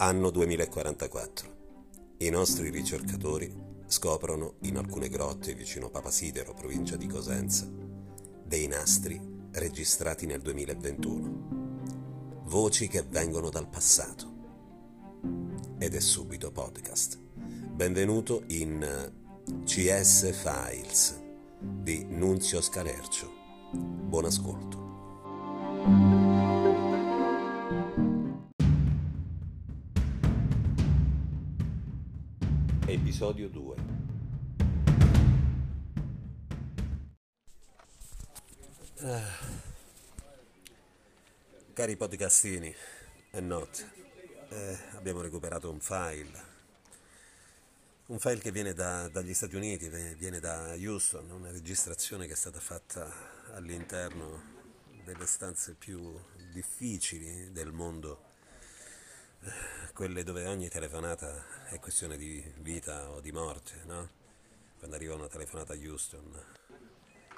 Anno 2044. I nostri ricercatori scoprono in alcune grotte vicino Papasidero, provincia di Cosenza, dei nastri registrati nel 2021. Voci che vengono dal passato. Ed è subito podcast. Benvenuto in CS Files di Nunzio Scalercio. Buon ascolto. Episodio 2 ah. Cari podcastini e notte, eh, abbiamo recuperato un file, un file che viene da, dagli Stati Uniti, viene da Houston, una registrazione che è stata fatta all'interno delle stanze più difficili del mondo quelle dove ogni telefonata è questione di vita o di morte, no? Quando arriva una telefonata a Houston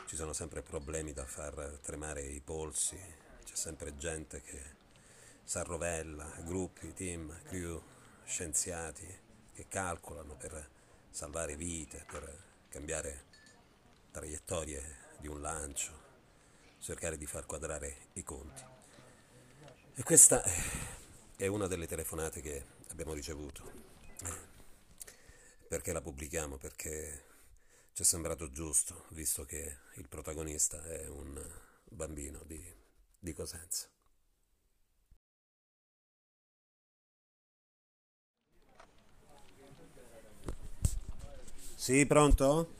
ci sono sempre problemi da far tremare i polsi, c'è sempre gente che s'arrovella, gruppi, team, crew, scienziati che calcolano per salvare vite, per cambiare traiettorie di un lancio, cercare di far quadrare i conti. E questa è una delle telefonate che abbiamo ricevuto. Perché la pubblichiamo? Perché ci è sembrato giusto, visto che il protagonista è un bambino di, di Cosenza. Sì, pronto?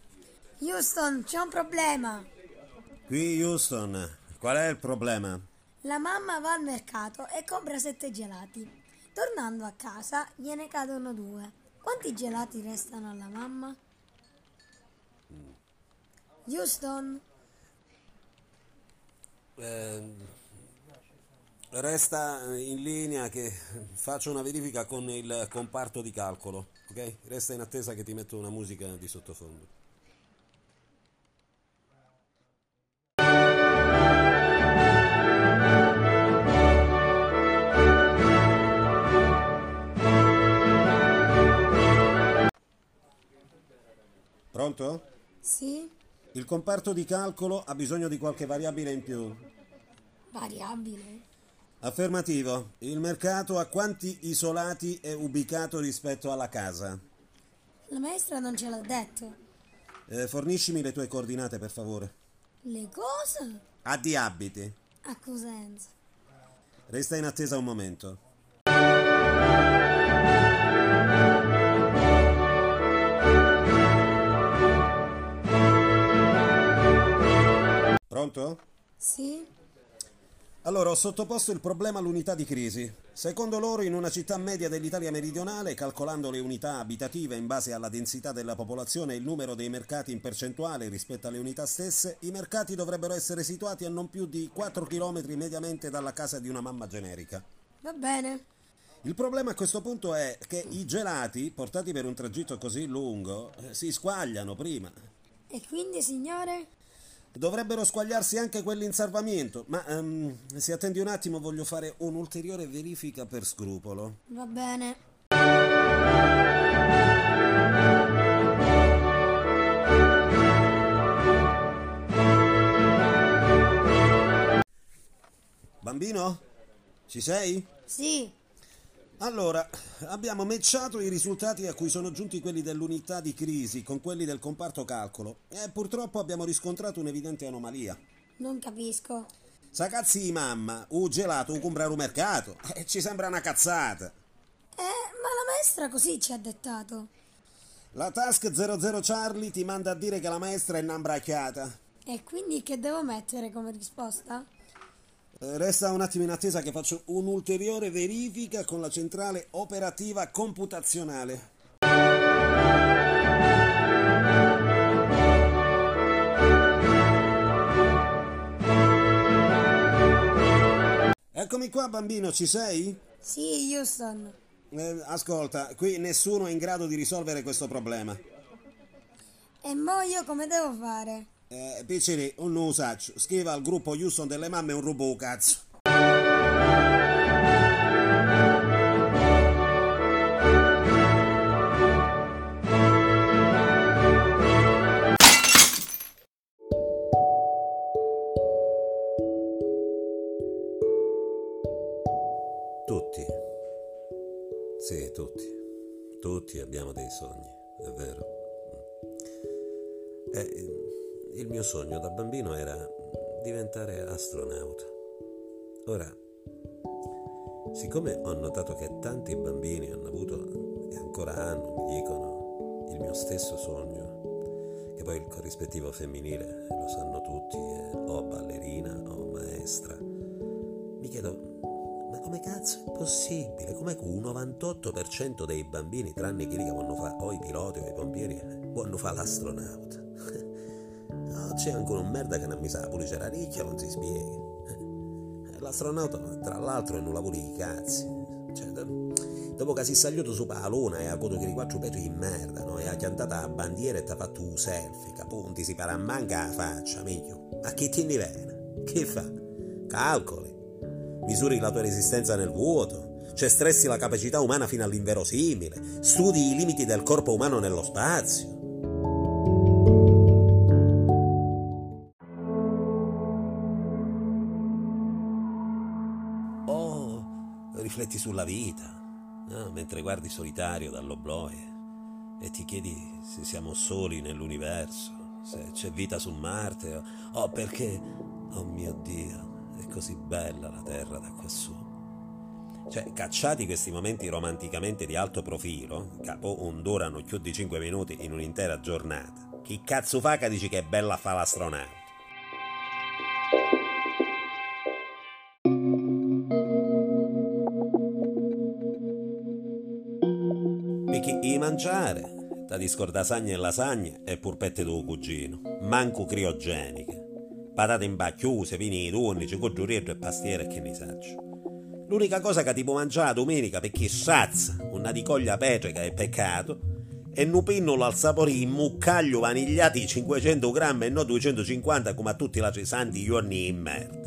Houston, c'è un problema. Qui Houston, qual è il problema? La mamma va al mercato e compra sette gelati. Tornando a casa gliene cadono due. Quanti gelati restano alla mamma? Houston? Eh, resta in linea che faccio una verifica con il comparto di calcolo, ok? Resta in attesa che ti metto una musica di sottofondo. Pronto? Sì. Il comparto di calcolo ha bisogno di qualche variabile in più. Variabile? Affermativo. Il mercato a quanti isolati è ubicato rispetto alla casa? La maestra non ce l'ha detto. Eh, forniscimi le tue coordinate, per favore. Le cose? A di abiti. A Cosenza. Resta in attesa un momento. Pronto? Sì. Allora, ho sottoposto il problema all'unità di crisi. Secondo loro, in una città media dell'Italia meridionale, calcolando le unità abitative in base alla densità della popolazione e il numero dei mercati in percentuale rispetto alle unità stesse, i mercati dovrebbero essere situati a non più di 4 km mediamente dalla casa di una mamma generica. Va bene. Il problema a questo punto è che i gelati, portati per un tragitto così lungo, eh, si squagliano prima. E quindi, signore? Dovrebbero squagliarsi anche quelli in salvamento, ma um, se attendi un attimo voglio fare un'ulteriore verifica per scrupolo. Va bene. Bambino? Ci sei? Sì. Allora, abbiamo matchato i risultati a cui sono giunti quelli dell'unità di crisi con quelli del comparto calcolo e purtroppo abbiamo riscontrato un'evidente anomalia. Non capisco. Sa cazzi di mamma, u gelato, u comprare un mercato, e ci sembra una cazzata. Eh, ma la maestra così ci ha dettato. La Task 00 Charlie ti manda a dire che la maestra è un'ambracchiata. E quindi che devo mettere come risposta? Eh, resta un attimo in attesa che faccio un'ulteriore verifica con la centrale operativa computazionale. Eccomi qua bambino, ci sei? Sì, Houston. Eh, ascolta, qui nessuno è in grado di risolvere questo problema. E mo io come devo fare? eh, piacere un nuovo saccio. Scriva al gruppo Houston delle mamme un robot cazzo. Tutti, sì, tutti, tutti abbiamo dei sogni, è vero. Eh, il mio sogno da bambino era diventare astronauta. Ora, siccome ho notato che tanti bambini hanno avuto e ancora hanno, mi dicono, il mio stesso sogno, che poi il corrispettivo femminile lo sanno tutti, è o ballerina o maestra, mi chiedo come cazzo è possibile? Come un 98% dei bambini, tranne quelli che vanno fare o i piloti o i pompieri, vanno fare l'astronauta? C'è ancora un merda che non mi sa, c'è la ricchia, non si spiega. L'astronauta, tra l'altro, è un lavoro di cazzi. Cioè, dopo che si è salito su la luna e ha avuto che i quattro petri di merda, no? E ha piantato la bandiera e ti ha fatto un selfie, capunti, si para manca la faccia, miglio. Ma che ti viene? Che fa? Calcoli misuri la tua resistenza nel vuoto, cioè stressi la capacità umana fino all'inverosimile, studi i limiti del corpo umano nello spazio. Rifletti sulla vita, no? mentre guardi solitario dall'obloe e ti chiedi se siamo soli nell'universo, se c'è vita su Marte o oh, perché, oh mio Dio, è così bella la terra da quassù. Cioè, cacciati questi momenti romanticamente di alto profilo, capo non durano più di 5 minuti in un'intera giornata, chi cazzo fa che dici che è bella fa l'astronauta? Perché i mangiare, da discordasagne e lasagne e purpette tuo cugino, manco criogeniche patate in bacchiuse, vini di tonici, coggiurietto e pastiere e che ne saggio. L'unica cosa che ti può mangiare domenica perché sazza, una di coglia petrica è peccato, è un pinnolo al sapore di muccaglio vanigliati 500 grammi e non 250 come a tutti i altri santi giorni in merda.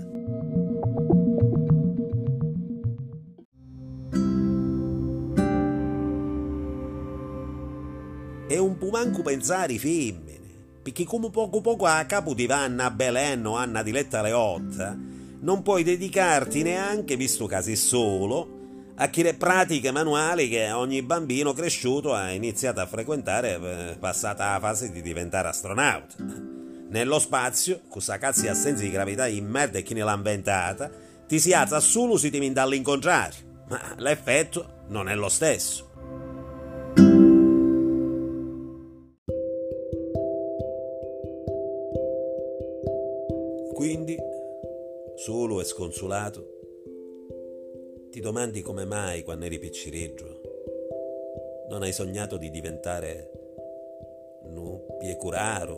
Un pumanco pensare i femmine perché come poco poco a capo ti va Anna Belen o Anna Diletta Leotta, non puoi dedicarti neanche, visto che sei solo, a quelle pratiche manuali che ogni bambino cresciuto ha iniziato a frequentare eh, passata la fase di diventare astronauta. Nello spazio, questa cazzo di assenza di gravità in merda e chi ne l'ha inventata, ti si alza solo se ti viene dall'incontrario, ma l'effetto non è lo stesso. Sconsolato, ti domandi come mai quando eri picciriggio non hai sognato di diventare un piecuraro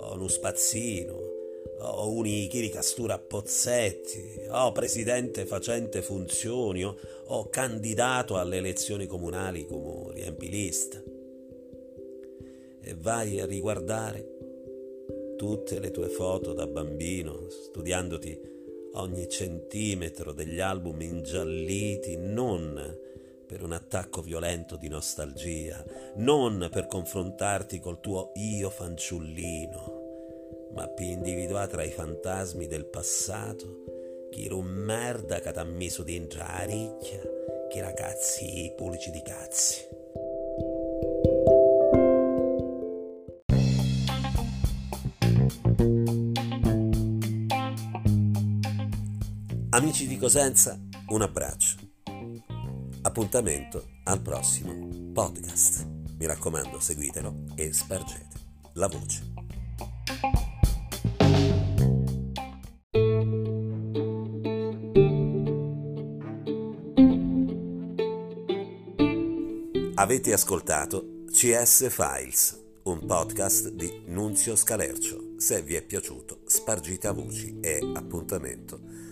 o uno spazzino o un ichiri castura a pozzetti o presidente facente funzioni o, o candidato alle elezioni comunali come riempilista. E vai a riguardare tutte le tue foto da bambino, studiandoti ogni centimetro degli album ingialliti, non per un attacco violento di nostalgia, non per confrontarti col tuo io fanciullino, ma per individuare tra i fantasmi del passato chi era un merda che t'ha messo dentro la ricchia, che ragazzi pulici di cazzi. Amici di Cosenza, un abbraccio. Appuntamento al prossimo podcast. Mi raccomando, seguitelo e spargete la voce. Avete ascoltato CS Files, un podcast di Nunzio Scalercio. Se vi è piaciuto, spargite a voci e appuntamento